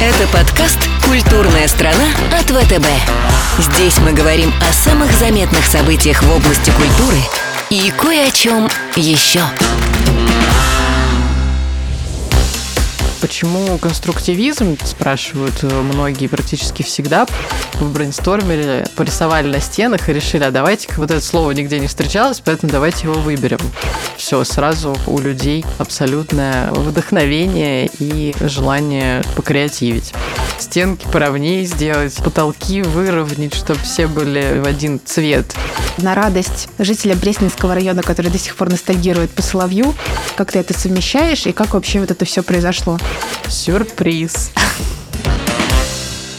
Это подкаст «Культурная страна» от ВТБ. Здесь мы говорим о самых заметных событиях в области культуры и кое о чем еще. Почему конструктивизм, спрашивают э, многие практически всегда. В брейнстормере порисовали на стенах и решили, а давайте-ка вот это слово нигде не встречалось, поэтому давайте его выберем. Все, сразу у людей абсолютное вдохновение и желание покреативить. Стенки поровнее сделать, потолки выровнять, чтобы все были в один цвет. На радость жителя Пресненского района, который до сих пор ностальгирует по Соловью, как ты это совмещаешь и как вообще вот это все произошло? Сюрприз.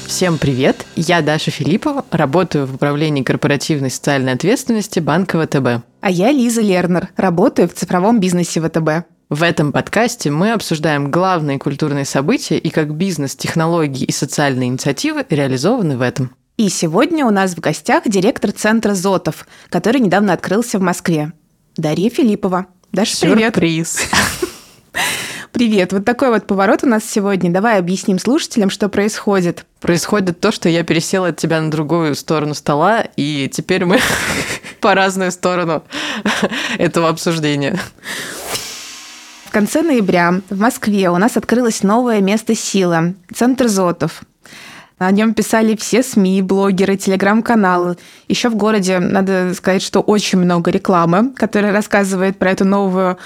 Всем привет! Я Даша Филиппова, работаю в управлении корпоративной социальной ответственности банка ВТБ. А я Лиза Лернер, работаю в цифровом бизнесе ВТБ. В этом подкасте мы обсуждаем главные культурные события и как бизнес, технологии и социальные инициативы реализованы в этом. И сегодня у нас в гостях директор центра ЗОТов, который недавно открылся в Москве. Дарья Филиппова. Даша, привет. Сюрприз. Привет. Вот такой вот поворот у нас сегодня. Давай объясним слушателям, что происходит. Происходит то, что я пересела от тебя на другую сторону стола, и теперь мы по разную сторону этого обсуждения. В конце ноября в Москве у нас открылось новое место силы – Центр Зотов. О нем писали все СМИ, блогеры, телеграм-каналы. Еще в городе, надо сказать, что очень много рекламы, которая рассказывает про эту новую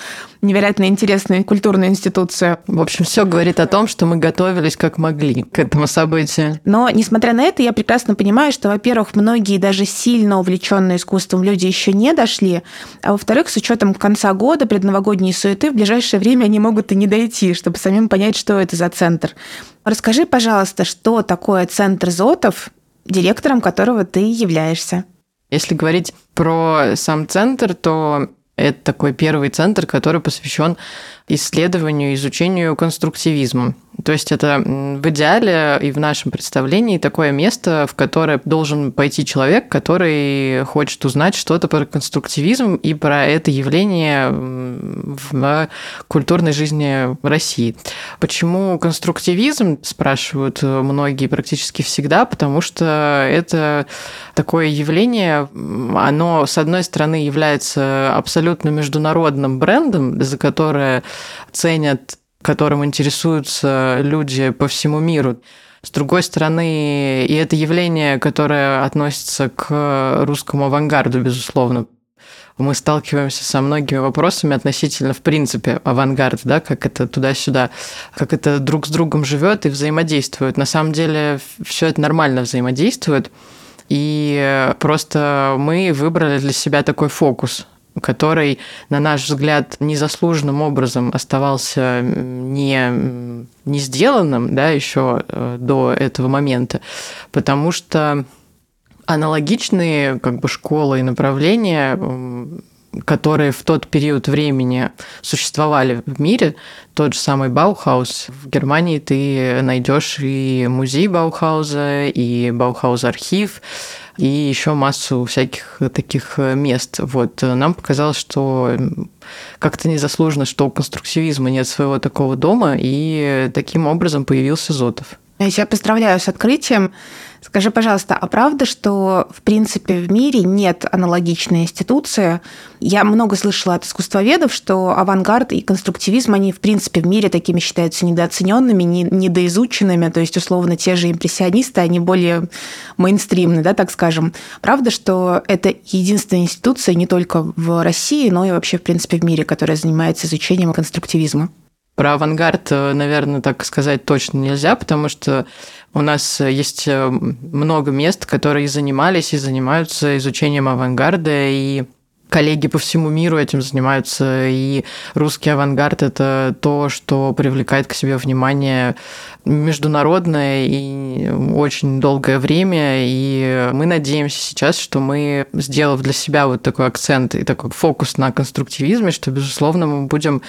невероятно интересную культурную институцию. В общем, все говорит о том, что мы готовились как могли к этому событию. Но, несмотря на это, я прекрасно понимаю, что, во-первых, многие даже сильно увлеченные искусством люди еще не дошли, а во-вторых, с учетом конца года, предновогодней суеты, в ближайшее время они могут и не дойти, чтобы самим понять, что это за центр. Расскажи, пожалуйста, что такое центр ЗОТов, директором которого ты являешься? Если говорить про сам центр, то это такой первый центр, который посвящен исследованию, изучению конструктивизма. То есть это в идеале и в нашем представлении такое место, в которое должен пойти человек, который хочет узнать что-то про конструктивизм и про это явление в культурной жизни России. Почему конструктивизм, спрашивают многие практически всегда, потому что это такое явление, оно, с одной стороны, является абсолютно международным брендом, за которое ценят которым интересуются люди по всему миру. С другой стороны, и это явление, которое относится к русскому авангарду, безусловно. Мы сталкиваемся со многими вопросами относительно, в принципе, авангарда, да, как это туда-сюда, как это друг с другом живет и взаимодействует. На самом деле все это нормально взаимодействует. И просто мы выбрали для себя такой фокус который, на наш взгляд, незаслуженным образом оставался не, не сделанным да, еще э, до этого момента, потому что аналогичные как бы, школы и направления которые в тот период времени существовали в мире, тот же самый Баухаус. В Германии ты найдешь и музей Баухауза, и Баухаус-архив, и еще массу всяких таких мест. Вот нам показалось, что как-то незаслуженно, что у конструктивизма нет своего такого дома, и таким образом появился Зотов. Я тебя поздравляю с открытием. Скажи, пожалуйста, а правда, что в принципе в мире нет аналогичной институции? Я много слышала от искусствоведов, что авангард и конструктивизм, они в принципе в мире такими считаются недооцененными, недоизученными, то есть условно те же импрессионисты, они более мейнстримны, да, так скажем. Правда, что это единственная институция не только в России, но и вообще в принципе в мире, которая занимается изучением конструктивизма? Про авангард, э, наверное, так сказать точно нельзя, потому что у нас есть э, много мест, которые занимались и занимаются изучением авангарда, и коллеги по всему миру этим занимаются, и русский авангард – это то, что привлекает к себе внимание международное и очень долгое время, и мы надеемся сейчас, что мы, сделав для себя вот такой акцент и такой фокус на конструктивизме, что, безусловно, мы будем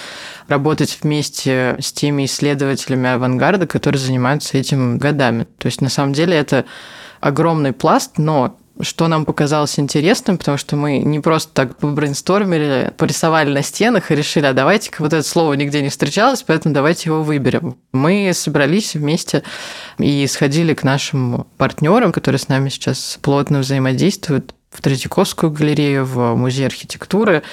работать вместе с теми исследователями авангарда, которые занимаются этим годами. То есть, на самом деле, это огромный пласт, но что нам показалось интересным, потому что мы не просто так побрейнстормили, порисовали на стенах и решили, а давайте-ка вот это слово нигде не встречалось, поэтому давайте его выберем. Мы собрались вместе и сходили к нашим партнерам, которые с нами сейчас плотно взаимодействуют, в Третьяковскую галерею, в музей архитектуры,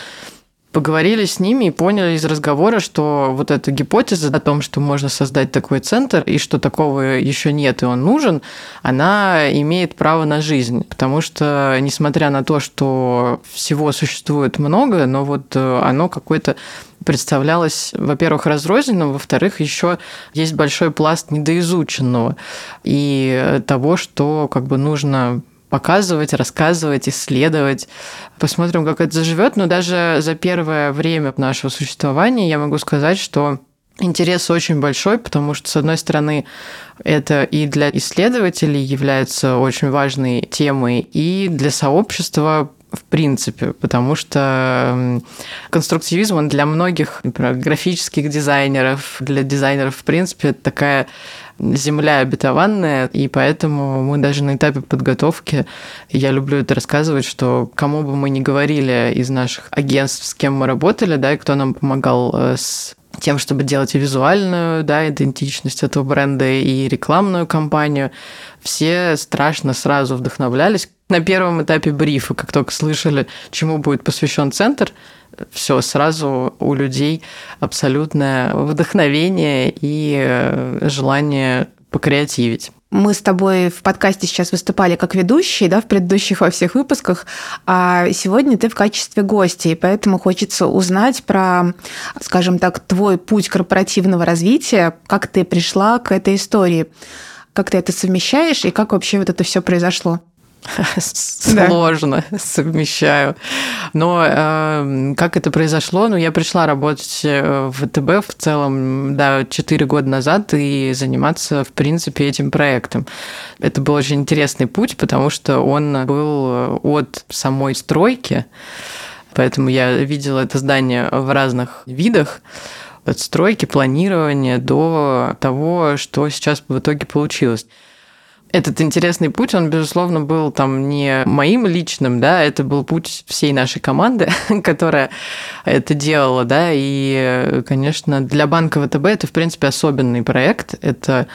поговорили с ними и поняли из разговора, что вот эта гипотеза о том, что можно создать такой центр и что такого еще нет и он нужен, она имеет право на жизнь. Потому что, несмотря на то, что всего существует много, но вот э, оно какое-то представлялось, во-первых, разрозненным, во-вторых, еще есть большой пласт недоизученного и того, что как бы нужно показывать, рассказывать, исследовать. Посмотрим, как это заживет. Но даже за первое время нашего существования я могу сказать, что интерес очень большой, потому что, с одной стороны, это и для исследователей является очень важной темой, и для сообщества в принципе, потому что конструктивизм, он для многих, например, графических дизайнеров, для дизайнеров, в принципе, это такая земля обетованная, и поэтому мы даже на этапе подготовки, я люблю это рассказывать, что кому бы мы ни говорили из наших агентств, с кем мы работали, да, и кто нам помогал э, с тем, чтобы делать и визуальную да, идентичность этого бренда, и рекламную кампанию, все страшно сразу вдохновлялись. На первом этапе брифа, как только слышали, чему будет посвящен центр, все сразу у людей абсолютное вдохновение и э, желание покреативить. Мы с тобой в подкасте сейчас выступали как ведущие, да, в предыдущих во всех выпусках, а сегодня ты в качестве гостя, и поэтому хочется узнать про, скажем так, твой путь корпоративного развития, как ты пришла к этой истории, как ты это совмещаешь и как вообще вот это все произошло. Сложно да. совмещаю. Но э, как это произошло? Ну, я пришла работать э, в ВТБ в целом, да, 4 года назад и заниматься, в принципе, этим проектом. Это был очень интересный путь, потому что он был от самой стройки, поэтому я видела это здание в разных видах от стройки, планирования до того, что сейчас в итоге получилось этот интересный путь, он, безусловно, был там не моим личным, да, это был путь всей нашей команды, которая это делала, да, и, конечно, для банка ВТБ это, в принципе, особенный проект, это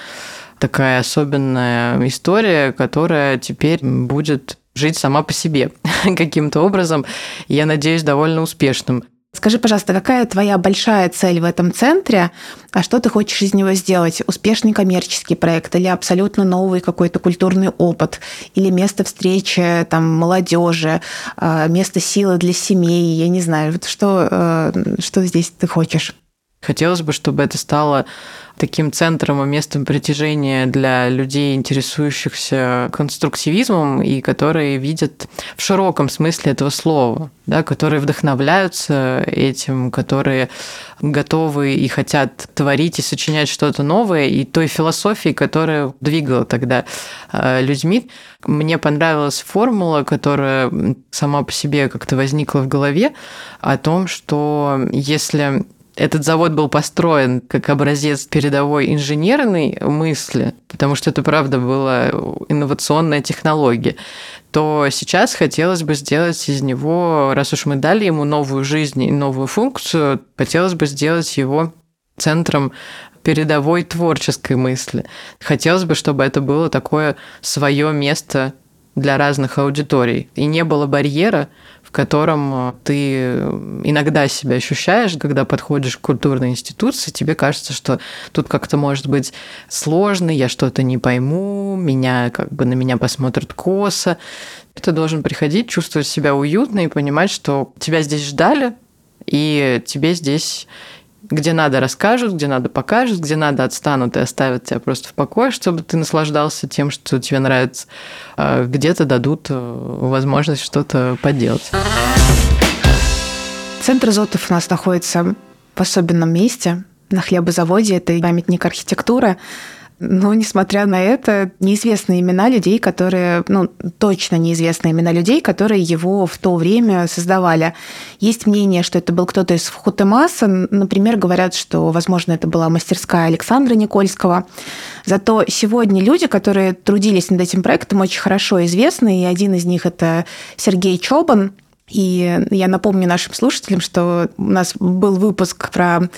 такая особенная история, которая теперь будет жить сама по себе каким-то образом, я надеюсь, довольно успешным. Скажи, пожалуйста, какая твоя большая цель в этом центре, а что ты хочешь из него сделать? Успешный коммерческий проект или абсолютно новый какой-то культурный опыт, или место встречи там, молодежи, а, место силы для семей, я не знаю, вот что, э, что здесь ты хочешь? Хотелось бы, чтобы это стало таким центром и местом притяжения для людей, интересующихся конструктивизмом и которые видят в широком смысле этого слова, да, которые вдохновляются этим, которые готовы и хотят творить и сочинять что-то новое, и той философии, которая двигала тогда э, людьми. Мне понравилась формула, которая сама по себе как-то возникла в голове о том, что если этот завод был построен как образец передовой инженерной мысли, потому что это, правда, была инновационная технология, то сейчас хотелось бы сделать из него, раз уж мы дали ему новую жизнь и новую функцию, хотелось бы сделать его центром передовой творческой мысли. Хотелось бы, чтобы это было такое свое место для разных аудиторий. И не было барьера, котором э, ты иногда себя ощущаешь, когда подходишь к культурной институции, тебе кажется, что тут как-то может быть сложно, я что-то не пойму, меня как бы на меня посмотрят косо. Ты должен приходить, чувствовать себя уютно и понимать, что тебя здесь ждали, и тебе здесь где надо расскажут, где надо покажут, где надо отстанут и оставят тебя просто в покое, чтобы ты наслаждался тем, что тебе нравится. А где-то дадут э, возможность что-то поделать. Центр Зотов у нас находится в особенном месте, на хлебозаводе. Это памятник архитектуры. Но, несмотря на это, неизвестны имена людей, которые, ну, точно неизвестны имена людей, которые его в то время создавали. Есть мнение, что это был кто-то из Хутемаса. Например, говорят, что, возможно, это была мастерская Александра Никольского. Зато сегодня люди, которые трудились над этим проектом, очень хорошо известны, и один из них – это Сергей Чобан, и я напомню нашим слушателям, что у нас был выпуск про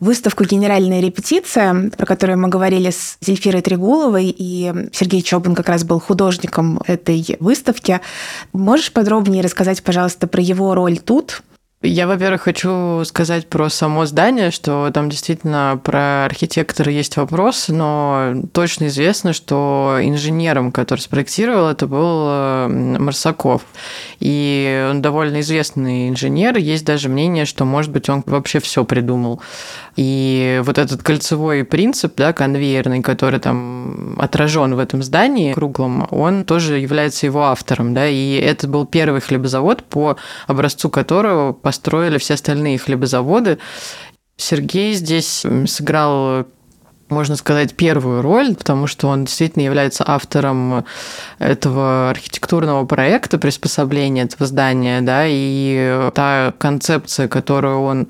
выставку «Генеральная репетиция», про которую мы говорили с Зельфирой Трегуловой, и Сергей Чобан как раз был художником этой выставки. Можешь подробнее рассказать, пожалуйста, про его роль тут? Я, во-первых, хочу сказать про само здание, что там действительно про архитектора есть вопрос, но точно известно, что инженером, который спроектировал, это был э, Марсаков. И он довольно известный инженер. Есть даже мнение, что, может быть, он вообще все придумал. И вот этот кольцевой принцип, да, конвейерный, который там отражен в этом здании круглом, он тоже является его автором, да, и это был первый хлебозавод, по образцу которого построили все остальные хлебозаводы. Сергей здесь сыграл можно сказать, первую роль, потому что он действительно является автором этого архитектурного проекта приспособления этого здания, да, и та концепция, которую он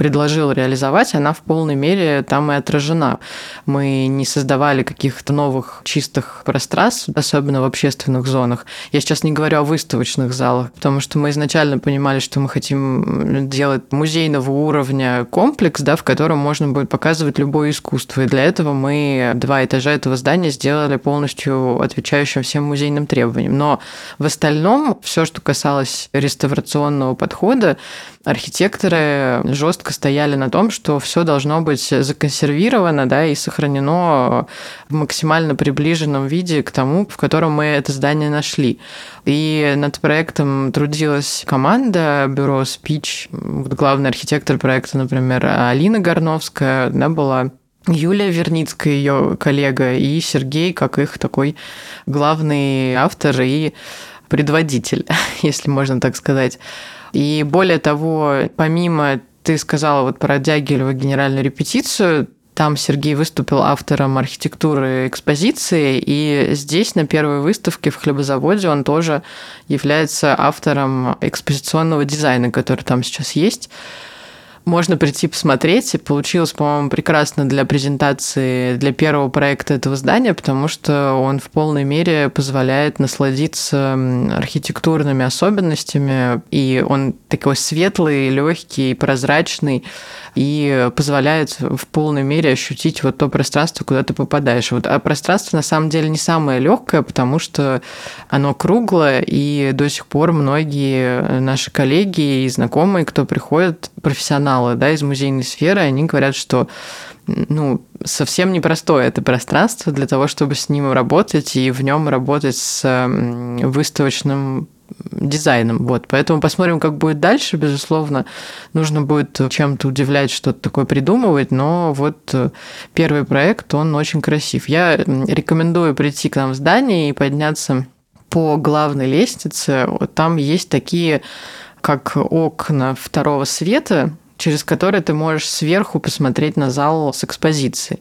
предложил реализовать, она в полной мере там и отражена. Мы не создавали каких-то новых чистых пространств, особенно в общественных зонах. Я сейчас не говорю о выставочных залах, потому что мы изначально понимали, что мы хотим делать музейного уровня комплекс, да, в котором можно будет показывать любое искусство. И для этого мы два этажа этого здания сделали полностью отвечающим всем музейным требованиям. Но в остальном все, что касалось реставрационного подхода, архитекторы жестко стояли на том, что все должно быть законсервировано да, и сохранено в максимально приближенном виде к тому, в котором мы это здание нашли. И над проектом трудилась команда бюро Speech. Вот главный архитектор проекта, например, Алина Горновская, да, была Юлия Верницкая, ее коллега, и Сергей, как их такой главный автор и предводитель, если можно так сказать. И более того, помимо, ты сказала вот про Дягилева генеральную репетицию, там Сергей выступил автором архитектуры экспозиции, и здесь на первой выставке в хлебозаводе он тоже является автором экспозиционного дизайна, который там сейчас есть можно прийти посмотреть. И получилось, по-моему, прекрасно для презентации, для первого проекта этого здания, потому что он в полной мере позволяет насладиться архитектурными особенностями, и он такой светлый, легкий, прозрачный, и позволяет в полной мере ощутить вот то пространство, куда ты попадаешь. Вот, а пространство на самом деле не самое легкое, потому что оно круглое, и до сих пор многие наши коллеги и знакомые, кто приходят, профессионалы да, из музейной сферы, они говорят, что ну, совсем непростое это пространство для того, чтобы с ним работать и в нем работать с выставочным дизайном. Вот. Поэтому посмотрим, как будет дальше. Безусловно, нужно будет чем-то удивлять, что-то такое придумывать, но вот э, первый проект, он очень красив. Я рекомендую прийти к нам в здание и подняться по главной лестнице. Там есть такие как окна второго света, через который ты можешь сверху посмотреть на зал с экспозицией.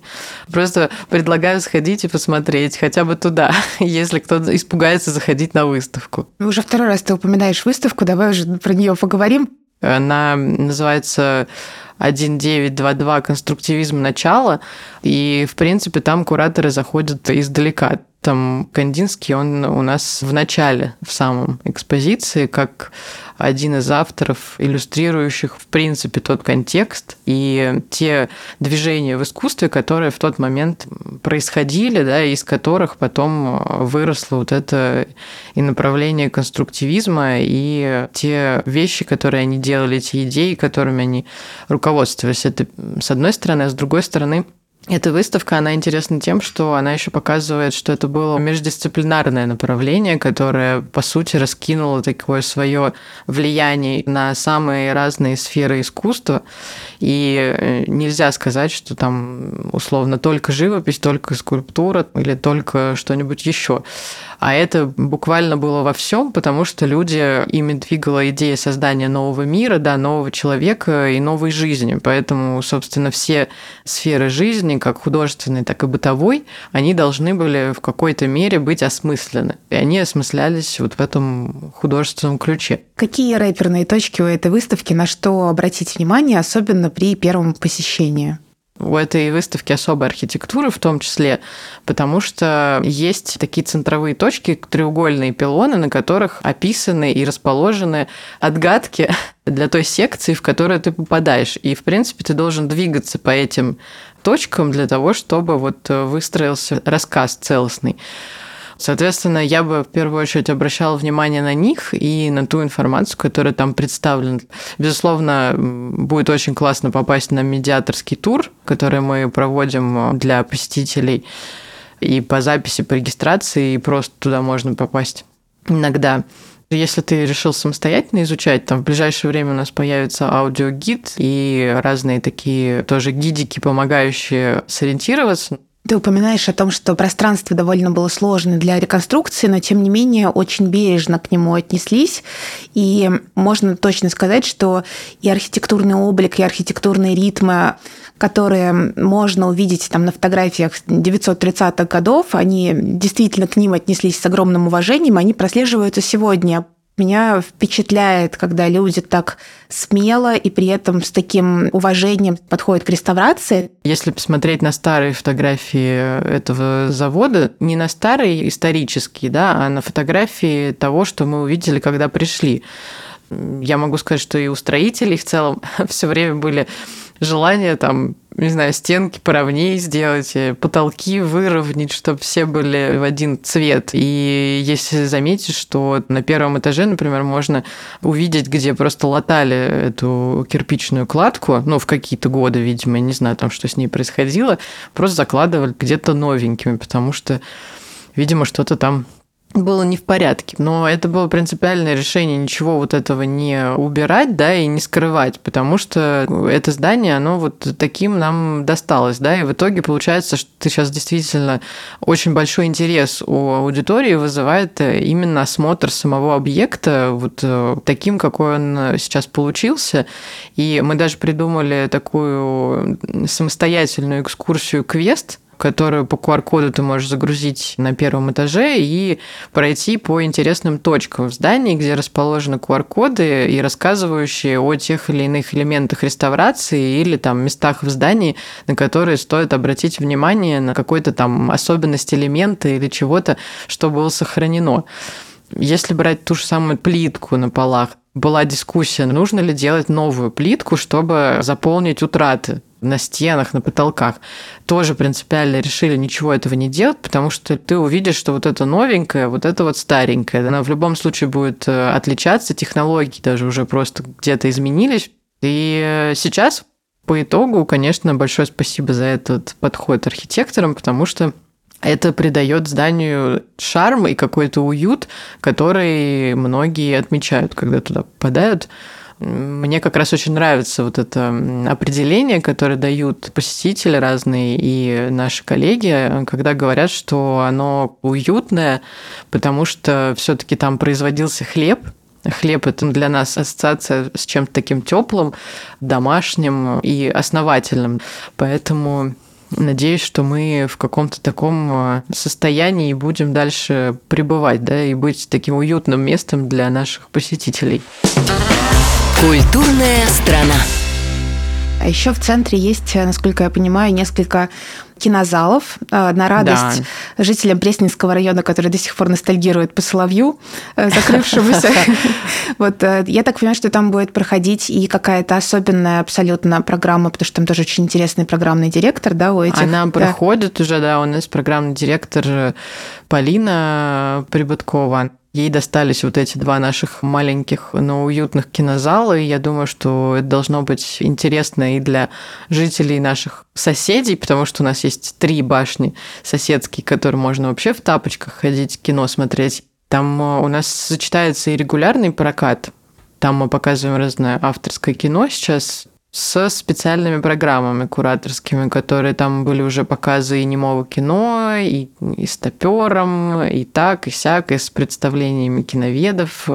Просто предлагаю сходить и посмотреть хотя бы туда, если кто-то испугается заходить на выставку. Уже второй раз ты упоминаешь выставку, давай уже про нее поговорим. Она называется 1922 «Конструктивизм начала», и, в принципе, там кураторы заходят издалека. Там Кандинский, он у нас в начале, в самом экспозиции, как один из авторов, иллюстрирующих, в принципе, тот контекст и те движения в искусстве, которые в тот момент происходили, да, из которых потом выросло вот это и направление конструктивизма, и те вещи, которые они делали, эти идеи, которыми они руководствовались. Это с одной стороны, а с другой стороны, эта выставка, она интересна тем, что она еще показывает, что это было междисциплинарное направление, которое, по сути, раскинуло такое свое влияние на самые разные сферы искусства. И э, нельзя сказать, что там условно только живопись, только скульптура или только что-нибудь еще. А это буквально было во всем, потому что люди, ими двигала идея создания нового мира, да, нового человека и новой жизни. Поэтому, собственно, все сферы жизни жизни, как художественной, так и бытовой, они должны были в какой-то мере быть осмыслены. И они осмыслялись вот в этом художественном ключе. Какие рэперные точки у этой выставки, на что обратить внимание, особенно при первом посещении? у этой выставки особая архитектура в том числе, потому что есть такие центровые точки, треугольные пилоны, на которых описаны и расположены отгадки для той секции, в которую ты попадаешь. И, в принципе, ты должен двигаться по этим точкам для того, чтобы вот выстроился рассказ целостный. Соответственно, я бы в первую очередь обращала внимание на них и на ту информацию, которая там представлена. Безусловно, будет очень классно попасть на медиаторский тур, который мы проводим для посетителей. И по записи, по регистрации, и просто туда можно попасть иногда. Если ты решил самостоятельно изучать, там в ближайшее время у нас появится аудиогид и разные такие тоже гидики, помогающие сориентироваться. Ты упоминаешь о том, что пространство довольно было сложное для реконструкции, но тем не менее очень бережно к нему отнеслись. И можно точно сказать, что и архитектурный облик, и архитектурные ритмы, которые можно увидеть там на фотографиях 930-х годов, они действительно к ним отнеслись с огромным уважением, они прослеживаются сегодня. Меня впечатляет, когда люди так смело и при этом с таким уважением подходят к реставрации. Если посмотреть на старые фотографии этого завода, не на старые исторические, да, а на фотографии того, что мы увидели, когда пришли. Я могу сказать, что и у строителей в целом все время были желание там, не знаю, стенки поровнее сделать, э, потолки выровнять, чтобы все были в один цвет. И если заметить, что на первом этаже, например, можно увидеть, где просто латали эту кирпичную кладку, ну, в какие-то годы, видимо, я не знаю там, что с ней происходило, просто закладывали где-то новенькими, потому что, видимо, что-то там было не в порядке. Но это было принципиальное решение ничего вот этого не убирать, да, и не скрывать, потому что это здание, оно вот таким нам досталось, да, и в итоге получается, что ты сейчас действительно очень большой интерес у аудитории вызывает именно осмотр самого объекта вот э, таким, какой он сейчас получился, и мы даже придумали такую самостоятельную экскурсию квест, которую по QR-коду ты можешь загрузить на первом этаже и пройти по интересным точкам в здании, где расположены QR-коды и рассказывающие о тех или иных элементах реставрации или там местах в здании, на которые стоит обратить внимание на какой-то там особенность элемента или чего-то, что было сохранено. Если брать ту же самую плитку на полах, была дискуссия, нужно ли делать новую плитку, чтобы заполнить утраты на стенах, на потолках, тоже принципиально решили ничего этого не делать, потому что ты увидишь, что вот это новенькое, вот это вот старенькое. Она в любом случае будет э, отличаться, технологии даже уже просто где-то изменились. И э, сейчас по итогу, конечно, большое спасибо за этот подход архитекторам, потому что это придает зданию шарм и какой-то уют, который многие отмечают, когда туда попадают. Мне как раз очень нравится вот это определение, которое дают посетители разные и наши коллеги, когда говорят, что оно уютное, потому что все-таки там производился хлеб, Хлеб это для нас ассоциация с чем-то таким теплым, домашним и основательным. Поэтому Надеюсь, что мы в каком-то таком э, состоянии будем дальше пребывать, да, и быть таким уютным местом для наших посетителей. Культурная страна. А еще в центре есть, насколько я понимаю, несколько кинозалов э, на радость да. жителям Пресненского района, которые до сих пор ностальгируют по Соловью, э, закрывшемуся. Вот э, я так понимаю, что там будет проходить и какая-то особенная абсолютно программа, потому что там тоже очень интересный программный директор, да, у этих. Она проходит уже, да, у нас программный директор Полина Прибыткова. Ей достались вот эти два наших маленьких, но уютных кинозала, и я думаю, что это должно быть интересно и для жителей наших соседей, потому что у нас есть три башни соседские, которые можно вообще в тапочках ходить, кино смотреть. Там э, у нас сочетается и регулярный прокат, там мы показываем разное авторское кино сейчас, с специальными программами кураторскими, которые там были уже показы и немого кино, и, и с топером, и так, и сяк, и с представлениями киноведов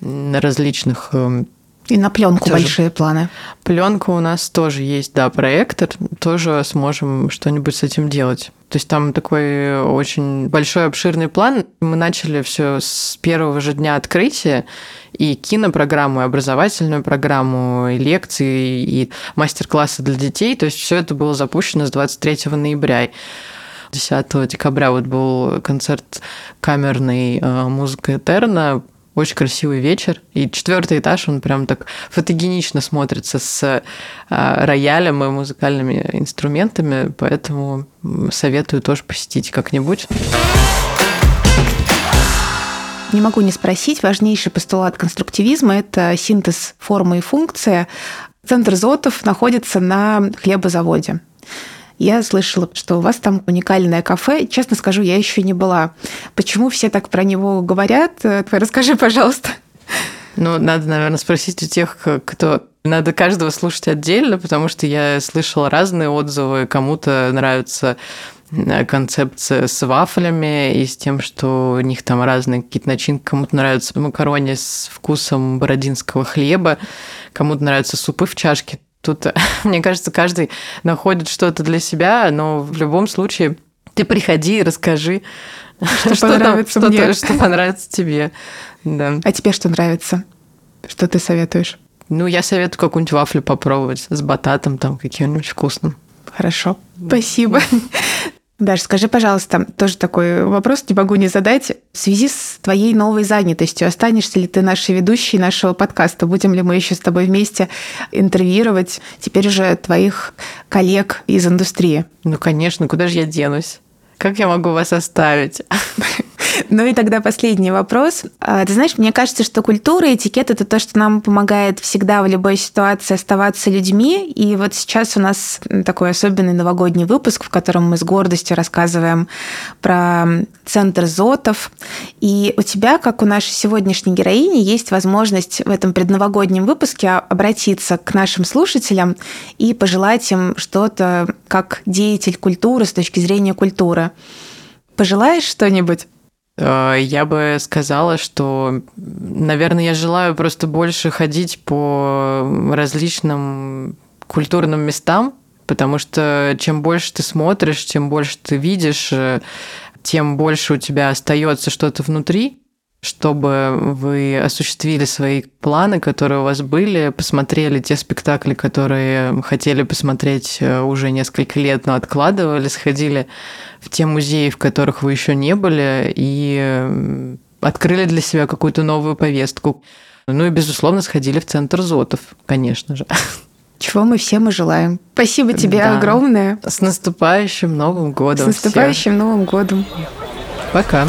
различных эм, И на пленку тоже. большие планы. Пленка у нас тоже есть, да, проектор. Тоже сможем что-нибудь с этим делать. То есть там такой очень большой обширный план. Мы начали все с первого же дня открытия и кинопрограмму, и образовательную программу, и лекции, и мастер-классы для детей. То есть все это было запущено с 23 ноября. 10 декабря вот был концерт камерной э, музыка Этерна очень красивый вечер. И четвертый этаж, он прям так фотогенично смотрится с а, роялем и музыкальными инструментами, поэтому советую тоже посетить как-нибудь. Не могу не спросить, важнейший постулат конструктивизма – это синтез формы и функции. Центр Зотов находится на хлебозаводе. Я слышала, что у вас там уникальное кафе. Честно скажу, я еще не была. Почему все так про него говорят? Э, расскажи, пожалуйста. Ну, надо, наверное, спросить у тех, кто надо каждого слушать отдельно, потому что я слышала разные отзывы. Кому-то нравится э, концепция с вафлями и с тем, что у них там разные какие-то начинки. Кому-то нравятся макарони с вкусом бородинского хлеба, кому-то нравятся супы в чашке. Тут, мне кажется, каждый находит что-то для себя, но в любом случае ты приходи и расскажи, что, что понравится там, мне. Что, что понравится тебе. Да. А тебе что нравится? Что ты советуешь? Ну, я советую какую-нибудь вафлю попробовать с бататом там каким-нибудь вкусным. Хорошо, спасибо. Даш, скажи, пожалуйста, тоже такой вопрос не могу не задать. В связи с твоей новой занятостью, останешься ли ты нашей ведущей нашего подкаста? Будем ли мы еще с тобой вместе интервьюировать теперь уже твоих коллег из индустрии? Ну, конечно, куда же я денусь? Как я могу вас оставить? Ну и тогда последний вопрос. А, ты знаешь, мне кажется, что культура этикет – это то, что нам помогает всегда в любой ситуации оставаться людьми. И вот сейчас у нас такой особенный новогодний выпуск, в котором мы с гордостью рассказываем про центр Зотов. И у тебя, как у нашей сегодняшней героини, есть возможность в этом предновогоднем выпуске обратиться к нашим слушателям и пожелать им что-то как деятель культуры с точки зрения культуры. Пожелаешь что-нибудь? Э, я бы сказала, что, наверное, я желаю просто больше ходить по различным культурным местам, потому что чем больше ты смотришь, чем больше ты видишь, э, тем больше у тебя остается что-то внутри, чтобы вы осуществили свои планы, которые у вас были, посмотрели те спектакли, которые хотели посмотреть э, уже несколько лет, но откладывали, сходили в те музеи, в которых вы еще не были, и открыли для себя какую-то новую повестку. Ну и, безусловно, сходили в центр Зотов, конечно же. Чего мы всем и желаем. Спасибо тебе да. огромное. С наступающим Новым годом. С наступающим всех. Новым годом. Пока.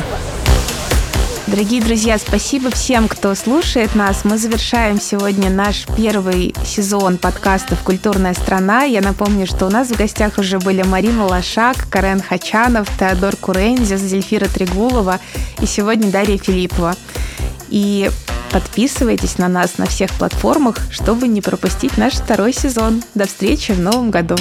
Дорогие друзья, спасибо всем, кто слушает нас. Мы завершаем сегодня наш первый сезон подкастов «Культурная страна». Я напомню, что у нас в гостях уже были Марина Лошак, Карен Хачанов, Теодор Курензис, Зельфира Трегулова и сегодня Дарья Филиппова. И подписывайтесь на нас на всех платформах, чтобы не пропустить наш второй сезон. До встречи в новом году.